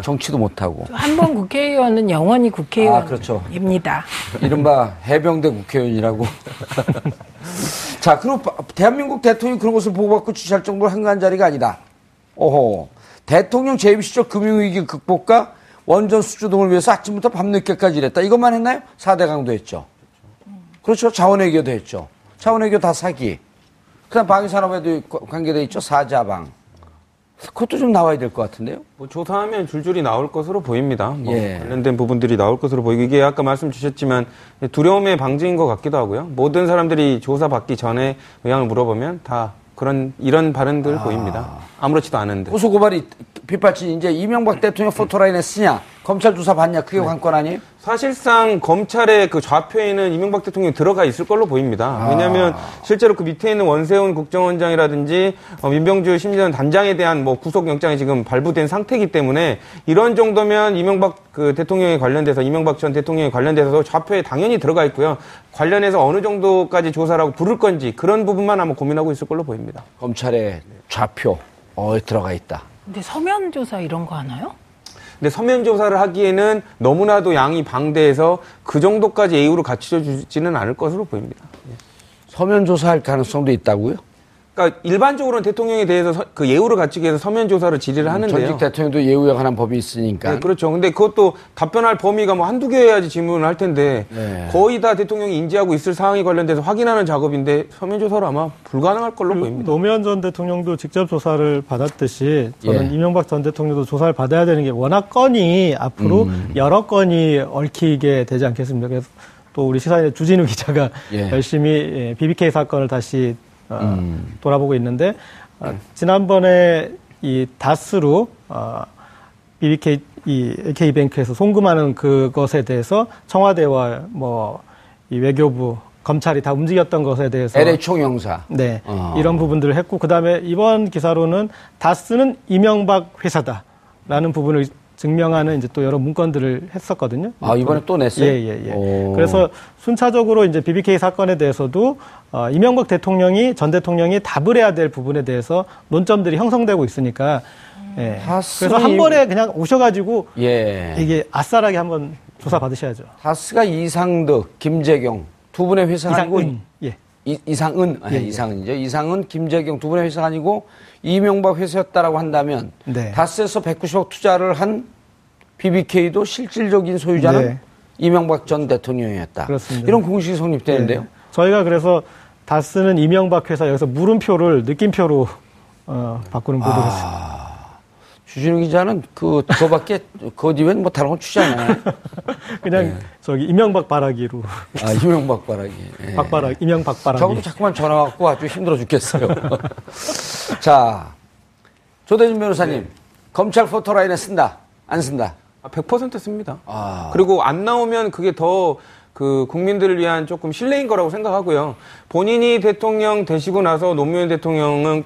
정치도 못하고. 한 번 국회의원은 영원히 아, 그렇죠. 국회의원입니다. 이른바 해병대 국회의원이라고. 자, 그리고 바- 대한민국 대통령이 그런 것을 보고받고 지시할 정도로 한가한 자리가 아니다. 오호. 대통령 재임 시절 금융위기 극복과 원전 수주 등을 위해서 아침부터 밤늦게까지 일했다. 이것만 했나요? 4대 강도 했죠. 그렇죠. 자원외교도 했죠. 자원외교 다 사기. 그 다음 방위산업에도 관계돼 있죠. 사자방. 그것도 좀 나와야 될 것 같은데요. 뭐 조사하면 줄줄이 나올 것으로 보입니다. 뭐 예. 관련된 부분들이 나올 것으로 보이고 이게 아까 말씀 주셨지만 두려움의 방증인 것 같기도 하고요. 모든 사람들이 조사 받기 전에 의향을 물어보면 다 그런 이런 발언들 보입니다. 아무렇지도 않은데. 고소 고발이 빗발친 이제 이명박 대통령 포토라인에 쓰냐 검찰 조사 받냐 그게 관건 아니에요? 사실상 검찰의 그 좌표에는 이명박 대통령이 들어가 있을 걸로 보입니다. 왜냐하면 실제로 그 밑에 있는 원세훈 국정원장이라든지 어, 민병주 심리전 단장에 대한 뭐 구속영장이 지금 발부된 상태이기 때문에 이런 정도면 이명박 그 대통령에 관련돼서 이명박 전 대통령에 관련돼서 좌표에 당연히 들어가 있고요. 관련해서 어느 정도까지 조사라고 부를 건지 그런 부분만 아마 고민하고 있을 걸로 보입니다. 검찰의 좌표 어에 들어가 있다. 근데 서면 조사 이런 거 하나요? 근데 서면 조사를 하기에는 너무나도 양이 방대해서 그 정도까지 예우를 갖춰 주지는 않을 것으로 보입니다. 서면 조사할 가능성도 있다고요? 그러니까 일반적으로는 대통령에 대해서 서- 그 예우를 갖추기 위해서 서면 조사를 질의를 하는데요. 전직 대통령도 예우에 관한 법이 있으니까. 네, 그렇죠. 근데 그것도 답변할 범위가 뭐 한두 개여야지 질문을 할 텐데 네. 거의 다 대통령이 인지하고 있을 사항에 관련돼서 확인하는 작업인데 서면 조사로 아마 불가능할 걸로 보입니다. 노무현 전 대통령도 직접 조사를 받았듯이 저는 예. 이명박 전 대통령도 조사를 받아야 되는 게 워낙 건이 앞으로 음. 여러 건이 얽히게 되지 않겠습니까? 그래서 또 우리 시사인의 주진우 기자가 예. 열심히 예, BBK 사건을 다시 어, 음. 돌아보고 있는데 어, 지난번에 이 다스로 어, BBK 이 K뱅크에서 송금하는 그것에 대해서 청와대와 뭐 이 외교부 검찰이 다 움직였던 것에 대해서 LA 총영사. 네. 어. 이런 부분들을 했고, 그 다음에 이번 기사로는 다스는 이명박 회사다라는 부분을 증명하는 이제 또 여러 문건들을 했었거든요. 아, 이번에 또 냈어요? 예, 예, 예. 오. 그래서 순차적으로 이제 BBK 사건에 대해서도 어, 이명박 대통령이 전 대통령이 답을 해야 될 부분에 대해서 논점들이 형성되고 있으니까 예. 그래서 한 이- 번에 그냥 오셔가지고 예. 이게 아싸라게 한번 조사 받으셔야죠. 다스가 이상득, 김재경 두 분의 회사가 아니고 이상은 예. 이, 이상은 아니, 예, 예. 이상은이죠. 이상은 김재경 두 분의 회사가 아니고 이명박 회사였다라고 한다면 네. 다스에서 190억 투자를 한 BBK도 실질적인 소유자는 네. 이명박 전 대통령이었다. 그렇습니다. 이런 공식이 성립되는데요. 네. 저희가 그래서 다스는 이명박 회사 여기서 물음표를 느낌표로 어, 바꾸는 보도를 했습니다. 주진우 기자는 그 그거밖에 그 뒤엔 뭐 다른 건 취지 않아요. 그냥 네. 저기 이명박 바라기로 아, 이명박 바라기. 예. 박바라 이명박 바라기. 저것도 자꾸만 전화 갖고 아주 힘들어 죽겠어요. 자, 조대진 변호사님, 검찰 포토라인에 쓴다, 안 쓴다. 아, 100% 씁니다. 아. 그리고 안 나오면 그게 더 그 국민들을 위한 조금 신뢰인 거라고 생각하고요. 본인이 대통령 되시고 나서 노무현 대통령을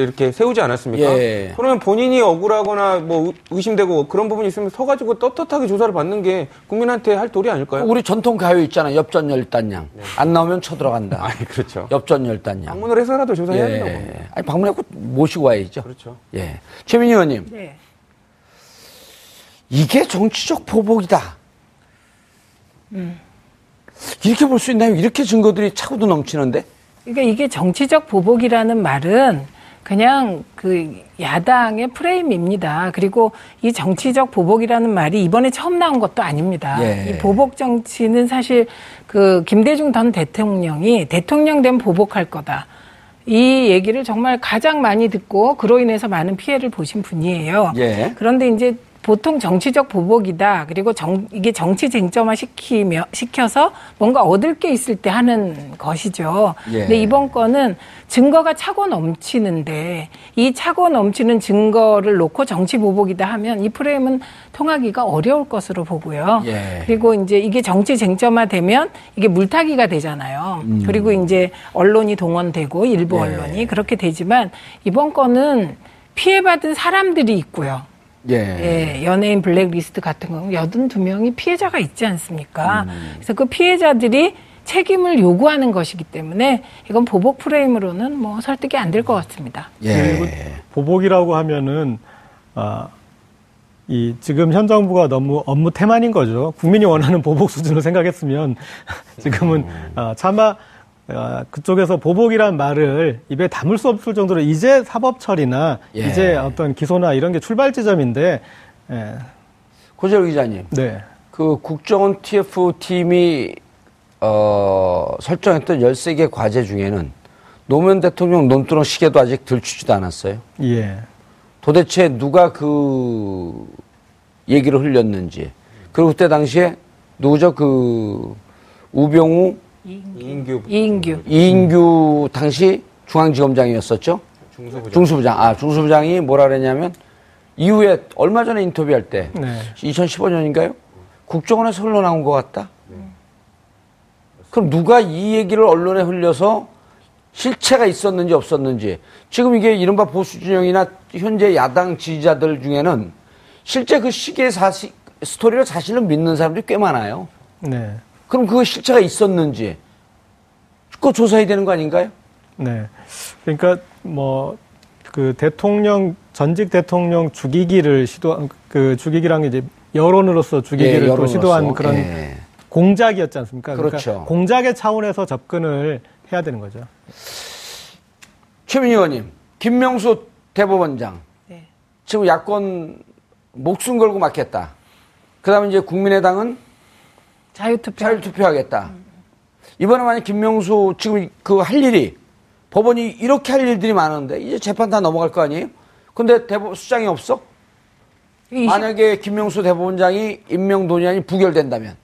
이렇게 세우지 않았습니까? 예. 그러면 본인이 억울하거나 뭐 의- 의심되고 그런 부분이 있으면 서가지고 떳떳하게 조사를 받는 게 국민한테 할 도리 아닐까요? 우리 전통 가요 있잖아. 엽전 열단양. 안 나오면 쳐들어간다. 네. 아니, 그렇죠. 엽전 열단양. 방문을 해서라도 조사해야 된다고. 예. 아니, 방문하고 모시고 와야죠. 그렇죠. 예. 최민희 의원님, 네. 이게 정치적 보복이다. 이렇게 볼 수 있나요? 이렇게 증거들이 차고도 넘치는데? 그러니까 이게 정치적 보복이라는 말은 그냥 그 야당의 프레임입니다. 그리고 이 정치적 보복이라는 말이 이번에 처음 나온 것도 아닙니다. 예. 이 보복 정치는 사실 그 김대중 전 대통령이 대통령 되면 보복할 거다. 이 얘기를 정말 가장 많이 듣고 그로 인해서 많은 피해를 보신 분이에요. 예. 그런데 이제 보통 정치적 보복이다. 그리고 정, 이게 정치 쟁점화 시키며, 시켜서 뭔가 얻을 게 있을 때 하는 것이죠. 예. 근데 이번 건은 증거가 차고 넘치는데 이 차고 넘치는 증거를 놓고 정치 보복이다 하면 이 프레임은 통하기가 어려울 것으로 보고요. 예. 그리고 이제 이게 정치 쟁점화 되면 이게 물타기가 되잖아요. 그리고 이제 언론이 동원되고 일부 예. 언론이 그렇게 되지만 이번 건은 피해받은 사람들이 있고요. 예. 예, 연예인 블랙리스트 같은 경우 82명이 피해자가 있지 않습니까? 그래서 그 피해자들이 책임을 요구하는 것이기 때문에 이건 보복 프레임으로는 뭐 설득이 안 될 것 같습니다. 예. 보복이라고 하면은 아, 이 지금 현 정부가 너무 업무 태만인 거죠. 국민이 원하는 보복 수준을 생각했으면 지금은 아, 차마 아, 그쪽에서 보복이란 말을 입에 담을 수 없을 정도로 이제 사법 처리나 예. 이제 어떤 기소나 이런 게 출발 지점인데 예, 고재열 기자님. 네. 그 국정원 TF 팀이 어, 설정했던 13개 과제 중에는 노무현 대통령 논두렁 시계도 아직 들추지도 않았어요. 예. 도대체 누가 그 얘기를 흘렸는지. 그리고 그때 당시에 누구죠? 그 우병우 이인규 이인규. 이인규 당시 중앙지검장이었었죠. 중수부장. 중수부장. 아, 중수부장이 뭐라 그랬냐면 이후에 얼마 전에 인터뷰할 때 네. 2015년인가요? 국정원에서 흘러나온 것 같다. 그럼 누가 이 얘기를 언론에 흘려서 실체가 있었는지 없었는지 지금 이게 이른바 보수 진영이나 현재 야당 지지자들 중에는 실제 그 시계 사시 스토리를 사실로 믿는 사람들이 꽤 많아요. 네. 그럼 그 실체가 있었는지 그거 조사해야 되는 거 아닌가요? 네. 그러니까 뭐 그 대통령 전직 대통령 죽이기를 시도 그 죽이기랑 이제 여론으로서 죽이기를 예, 또 여론으로서. 시도한 그런 예. 공작이었지 않습니까? 그렇죠. 그러니까 공작의 차원에서 접근을 해야 되는 거죠. 최민희 의원님, 김명수 대법원장. 네. 지금 야권 목숨 걸고 맡겠다. 그 다음에 이제 국민의당은 자유투표. 자율투표하겠다. 이번에 만약 김명수 지금 그 할 일이 법원이 이렇게 할 일들이 많은데 이제 재판 다 넘어갈 거 아니에요? 근데 대법 수장이 없어? 이십- 만약에 김명수 대법원장이 임명 논의안이 부결된다면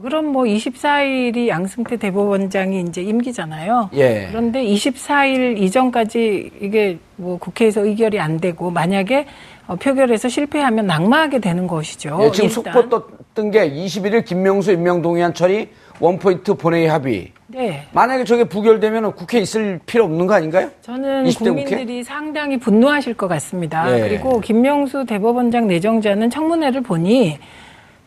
그럼 뭐 24일이 양승태 대법원장이 이제 임기잖아요. 예. 그런데 24일 이전까지 이게 뭐 국회에서 의결이 안 되고 만약에 어, 표결에서 실패하면 낙마하게 되는 것이죠. 예, 지금 일단. 속보 떴던 게 21일 김명수 임명 동의안 처리 원포인트 본회의 합의. 네. 만약에 저게 부결되면 국회에 있을 필요 없는 거 아닌가요? 저는 20대 국회? 국민들이 상당히 분노하실 것 같습니다. 예. 그리고 김명수 대법원장 내정자는 청문회를 보니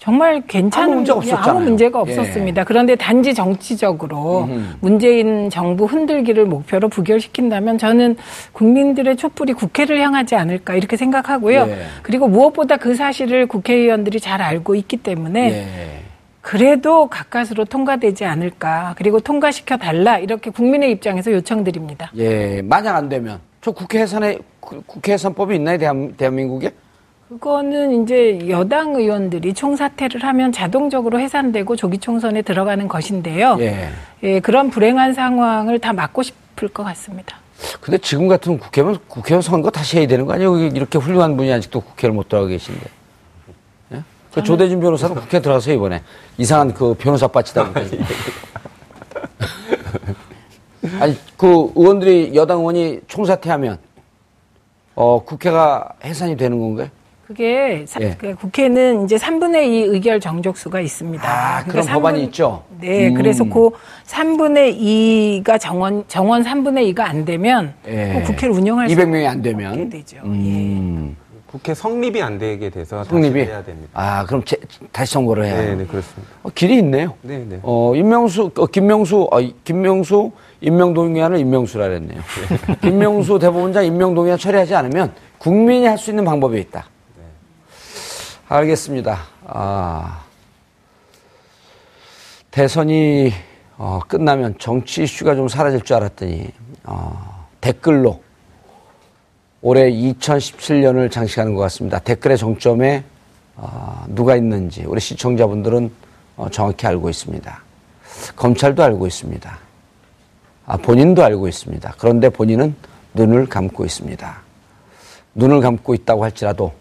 정말 괜찮은 아무 문제가 예, 없었잖아요. 아무 문제가 예. 없었습니다. 그런데 단지 정치적으로 문재인 정부 흔들기를 목표로 부결시킨다면 저는 국민들의 촛불이 국회를 향하지 않을까 이렇게 생각하고요. 예. 그리고 무엇보다 그 사실을 국회의원들이 잘 알고 있기 때문에 예. 그래도 가까스로 통과되지 않을까. 그리고 통과시켜 달라. 이렇게 국민의 입장에서 요청드립니다. 예, 만약 안 되면 저 국회 해산에 그- 국회 해산법이 있나요, 대한, 대한민국에? 그거는 이제 여당 의원들이 총사퇴를 하면 자동적으로 해산되고 조기 총선에 들어가는 것인데요. 예. 예, 그런 불행한 상황을 다 막고 싶을 것 같습니다. 근데 지금 같은 국회면 국회의원 선거 다시 해야 되는 거 아니에요? 이렇게 훌륭한 분이 아직도 국회를 못 들어가 계신데. 예? 그 조대진 변호사는 국회 들어가서 이번에 이상한 그 변호사 빠치다 보니까. 아니 그 의원들이 여당 의원이 총사퇴하면 어 국회가 해산이 되는 건가요? 그게 사- 예. 그 국회는 이제 3분의 2 의결 정족수가 있습니다. 아, 그러니까 그런 법안이 3분 있죠? 네, 음. 그래서 그 3분의 2가 정원 정원 3분의 2가 안 되면 예. 그 국회를 운영할 수 200명이 안 되면 되죠. 음. 국회 성립이 안 되게 돼서 성립이 다시 해야 됩니다. 아 그럼 제- 다시 선거를 해야 네. 네, 그렇습니다. 어, 길이 있네요. 네, 네. 어, 임명수, 어, 김명수, 어, 김명수 임명동의안을 임명수라 그랬네요. 김명수 대법원장 임명동의안 처리하지 않으면 국민이 할 수 있는 방법이 있다. 알겠습니다. 아, 대선이 어, 끝나면 정치 이슈가 좀 사라질 줄 알았더니 어, 댓글로 올해 2017년을 장식하는 것 같습니다. 댓글의 정점에 어, 누가 있는지 우리 시청자분들은 어, 정확히 알고 있습니다. 검찰도 알고 있습니다. 아, 본인도 알고 있습니다. 그런데 본인은 눈을 감고 있습니다. 눈을 감고 있다고 할지라도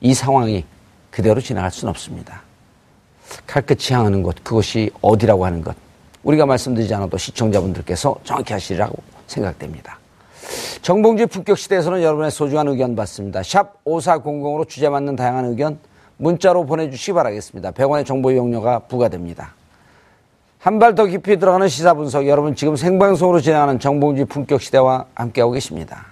이 상황이 그대로 지나갈 수는 없습니다. 칼끝이 향하는 곳, 그것이 어디라고 하는 것. 우리가 말씀드리지 않아도 시청자분들께서 정확히 하시리라고 생각됩니다. 정봉주의 품격 시대에서는 여러분의 소중한 의견 받습니다. 샵 5400으로 주제 맞는 다양한 의견 문자로 보내주시기 바라겠습니다. 100원의 정보 이용료가 부과됩니다. 한 발 더 깊이 들어가는 시사 분석 여러분 지금 생방송으로 진행하는 정봉주의 품격 시대와 함께하고 계십니다.